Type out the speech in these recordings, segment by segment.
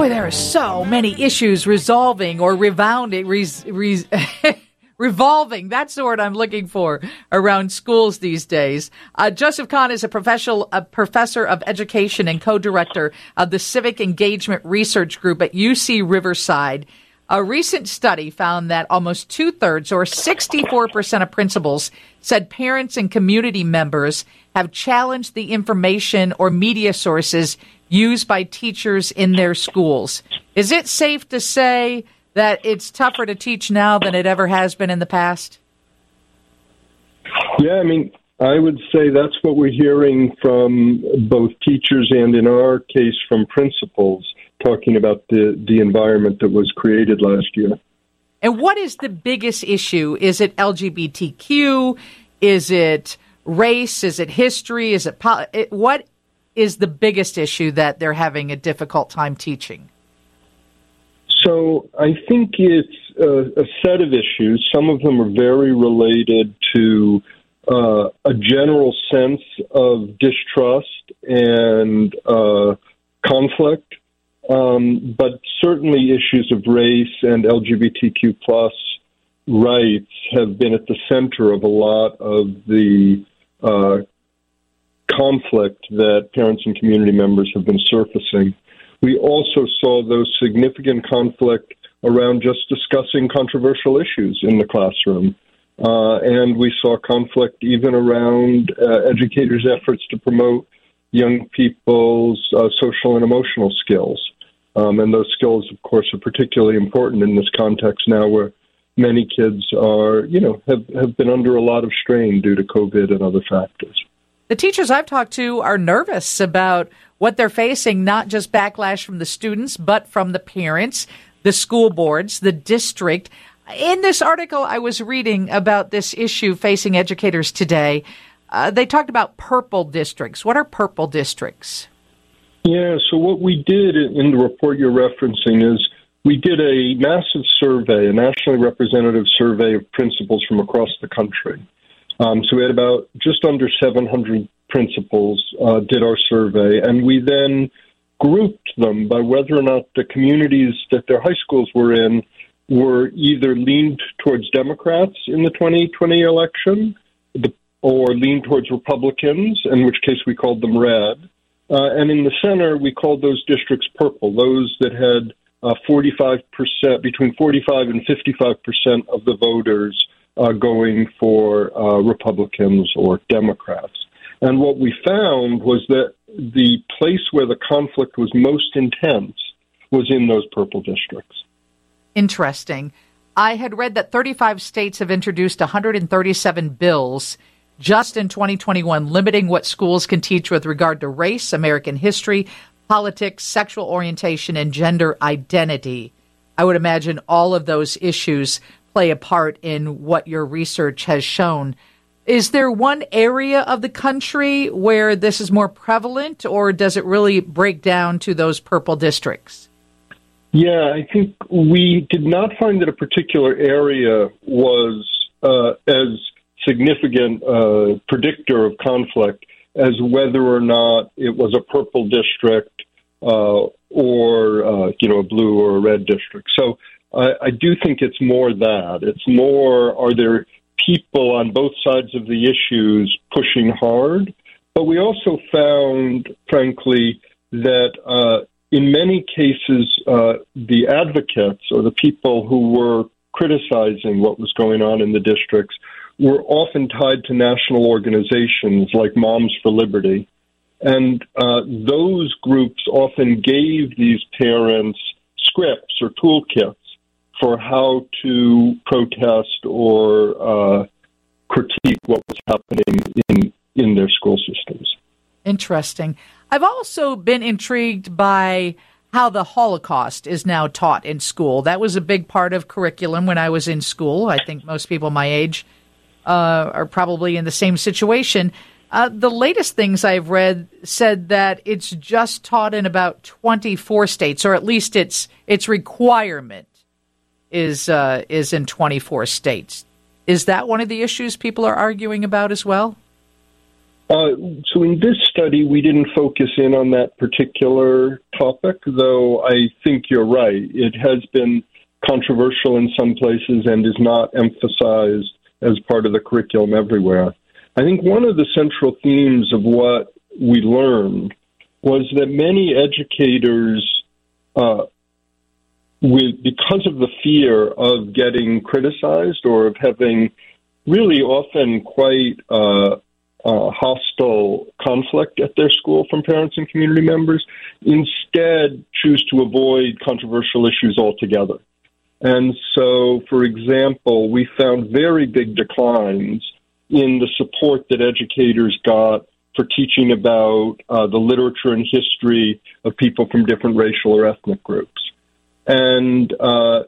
Boy, there are so many issues resolving or revounding, res, res, revolving. That's the word I'm looking for around schools these days. Uh, Joseph Kahne is a professional, a professor of education and co-director of the Civic Engagement Research Group at UC Riverside. A recent study found that almost two thirds or 64% of principals said parents and community members have challenged the information or media sources used by teachers in their schools. Is it safe to say that it's tougher to teach now than it ever has been in the past? Yeah, I mean, I would say that's what we're hearing from both teachers and, in our case, from principals talking about the, the environment that was created last year. And what is the biggest issue? Is it LGBTQ? Is it race? Is it history? Is it, pol- it what is the biggest issue that they're having a difficult time teaching? So I think it's a, a set of issues. Some of them are very related to uh, a general sense of distrust and uh, conflict, um, but certainly issues of race and LGBTQ plus rights have been at the center of a lot of the uh, conflict that parents and community members have been surfacing. We also saw those significant conflict around just discussing controversial issues in the classroom. Uh, and we saw conflict even around uh, educators' efforts to promote young people's uh, social and emotional skills. Um, and those skills, of course, are particularly important in this context now where many kids are, you know, have, have been under a lot of strain due to COVID and other factors. The teachers I've talked to are nervous about what they're facing, not just backlash from the students, but from the parents, the school boards, the district. In this article I was reading about this issue facing educators today, uh, they talked about purple districts. What are purple districts? Yeah, so what we did in the report you're referencing is we did a massive survey, a nationally representative survey of principals from across the country. Um, so we had about just under 700 principals uh, did our survey, and we then grouped them by whether or not the communities that their high schools were in were either leaned towards Democrats in the 2020 election or leaned towards Republicans, in which case we called them red. Uh, and in the center, we called those districts purple, those that had uh, 45%, between 45 and 55% of the voters uh, going for uh, Republicans or Democrats. And what we found was that the place where the conflict was most intense was in those purple districts. Interesting. I had read that 35 states have introduced 137 bills just in 2021 limiting what schools can teach with regard to race, American history, politics, sexual orientation, and gender identity. I would imagine all of those issues play a part in what your research has shown. Is there one area of the country where this is more prevalent, or does it really break down to those purple districts? Yeah, I think we did not find that a particular area was uh, as significant uh, predictor of conflict as whether or not it was a purple district uh, or uh, you know a blue or a red district. So I, I do think it's more that. It's more are there people on both sides of the issues pushing hard? But we also found, frankly, that uh, in many cases, uh, the advocates or the people who were criticizing what was going on in the districts were often tied to national organizations like Moms for Liberty. And uh, those groups often gave these parents scripts or toolkits for how to protest or uh, critique what was happening in in their school systems. Interesting. I've also been intrigued by how the Holocaust is now taught in school. That was a big part of curriculum when I was in school. I think most people my age uh, are probably in the same situation. Uh, the latest things I've read said that it's just taught in about 24 states, or at least its its requirement is uh, is in 24 states. Is that one of the issues people are arguing about as well? Uh, so in this study, we didn't focus in on that particular topic, though I think you're right. It has been controversial in some places and is not emphasized as part of the curriculum everywhere. I think one of the central themes of what we learned was that many educators, uh, with because of the fear of getting criticized or of having really often quite uh, uh, hostile conflict at their school from parents and community members, instead choose to avoid controversial issues altogether. And so, for example, we found very big declines in the support that educators got for teaching about uh, the literature and history of people from different racial or ethnic groups. And uh,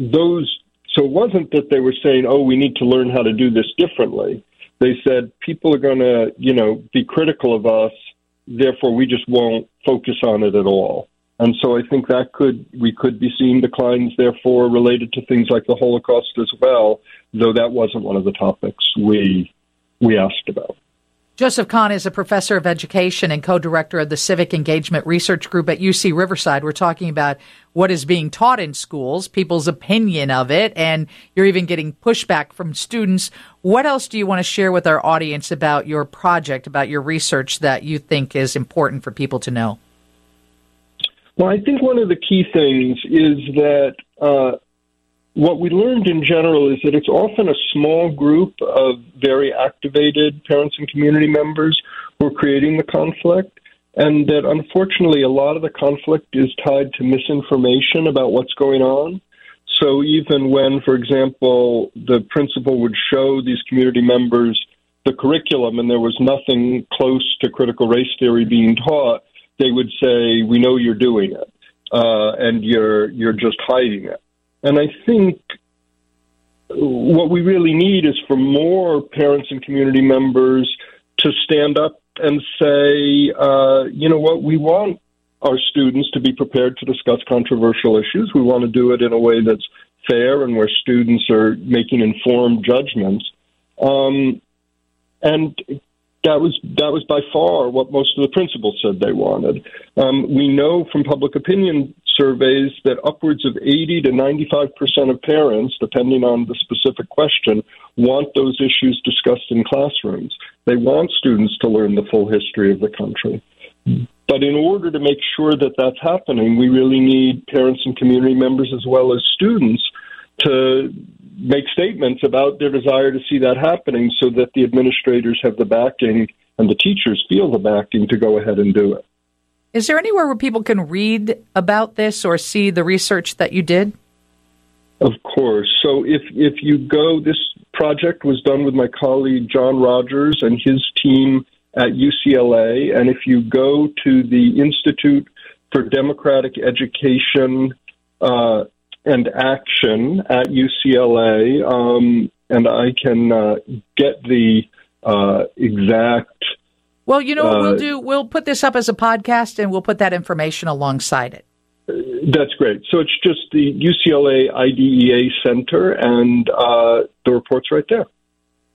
those, so it wasn't that they were saying, oh, we need to learn how to do this differently. They said people are going to, you know, be critical of us, therefore we just won't focus on it at all. And so I think that could we could be seeing declines, therefore, related to things like the Holocaust as well, though that wasn't one of the topics we we asked about. Joseph Kahne is a professor of education and co-director of the Civic Engagement Research Group at UC Riverside. We're talking about what is being taught in schools, people's opinion of it, and you're even getting pushback from students. What else do you want to share with our audience about your project, about your research that you think is important for people to know? Well, I think one of the key things is that uh, what we learned in general is that it's often a small group of very activated parents and community members who are creating the conflict, and that unfortunately a lot of the conflict is tied to misinformation about what's going on. So even when, for example, the principal would show these community members the curriculum and there was nothing close to critical race theory being taught, they would say, "We know you're doing it, uh, and you're you're just hiding it." And I think what we really need is for more parents and community members to stand up and say, uh, you know what, we want our students to be prepared to discuss controversial issues. We want to do it in a way that's fair and where students are making informed judgments. Um, and that was that was by far what most of the principals said they wanted. Um, we know from public opinion surveys that upwards of 80 to 95 percent of parents, depending on the specific question, want those issues discussed in classrooms. They want students to learn the full history of the country. But in order to make sure that that's happening, we really need parents and community members as well as students to make statements about their desire to see that happening so that the administrators have the backing and the teachers feel the backing to go ahead and do it. Is there anywhere where people can read about this or see the research that you did? Of course. So if if you go, this project was done with my colleague John Rogers and his team at UCLA. And if you go to the Institute for Democratic Education uh, and Action at UCLA, um, and I can uh, get the uh, exact. Well, you know what we'll uh, do? We'll put this up as a podcast and we'll put that information alongside it. That's great. So it's just the UCLA IDEA Center, and uh, the report's right there.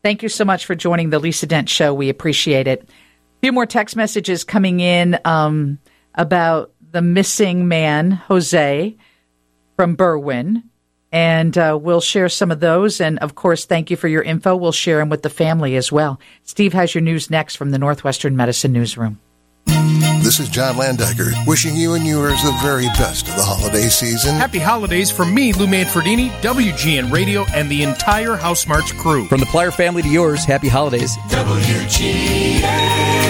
Thank you so much for joining the Lisa Dent Show. We appreciate it. A few more text messages coming in um, about the missing man, Jose from Berwyn. And uh, we'll share some of those. And of course, thank you for your info. We'll share them with the family as well. Steve has your news next from the Northwestern Medicine Newsroom. This is John Landecker, wishing you and yours the very best of the holiday season. Happy holidays from me, Lou Manfredini, WGN Radio, and the entire HouseSmarts crew. From the Plyer family to yours, happy holidays. WGN.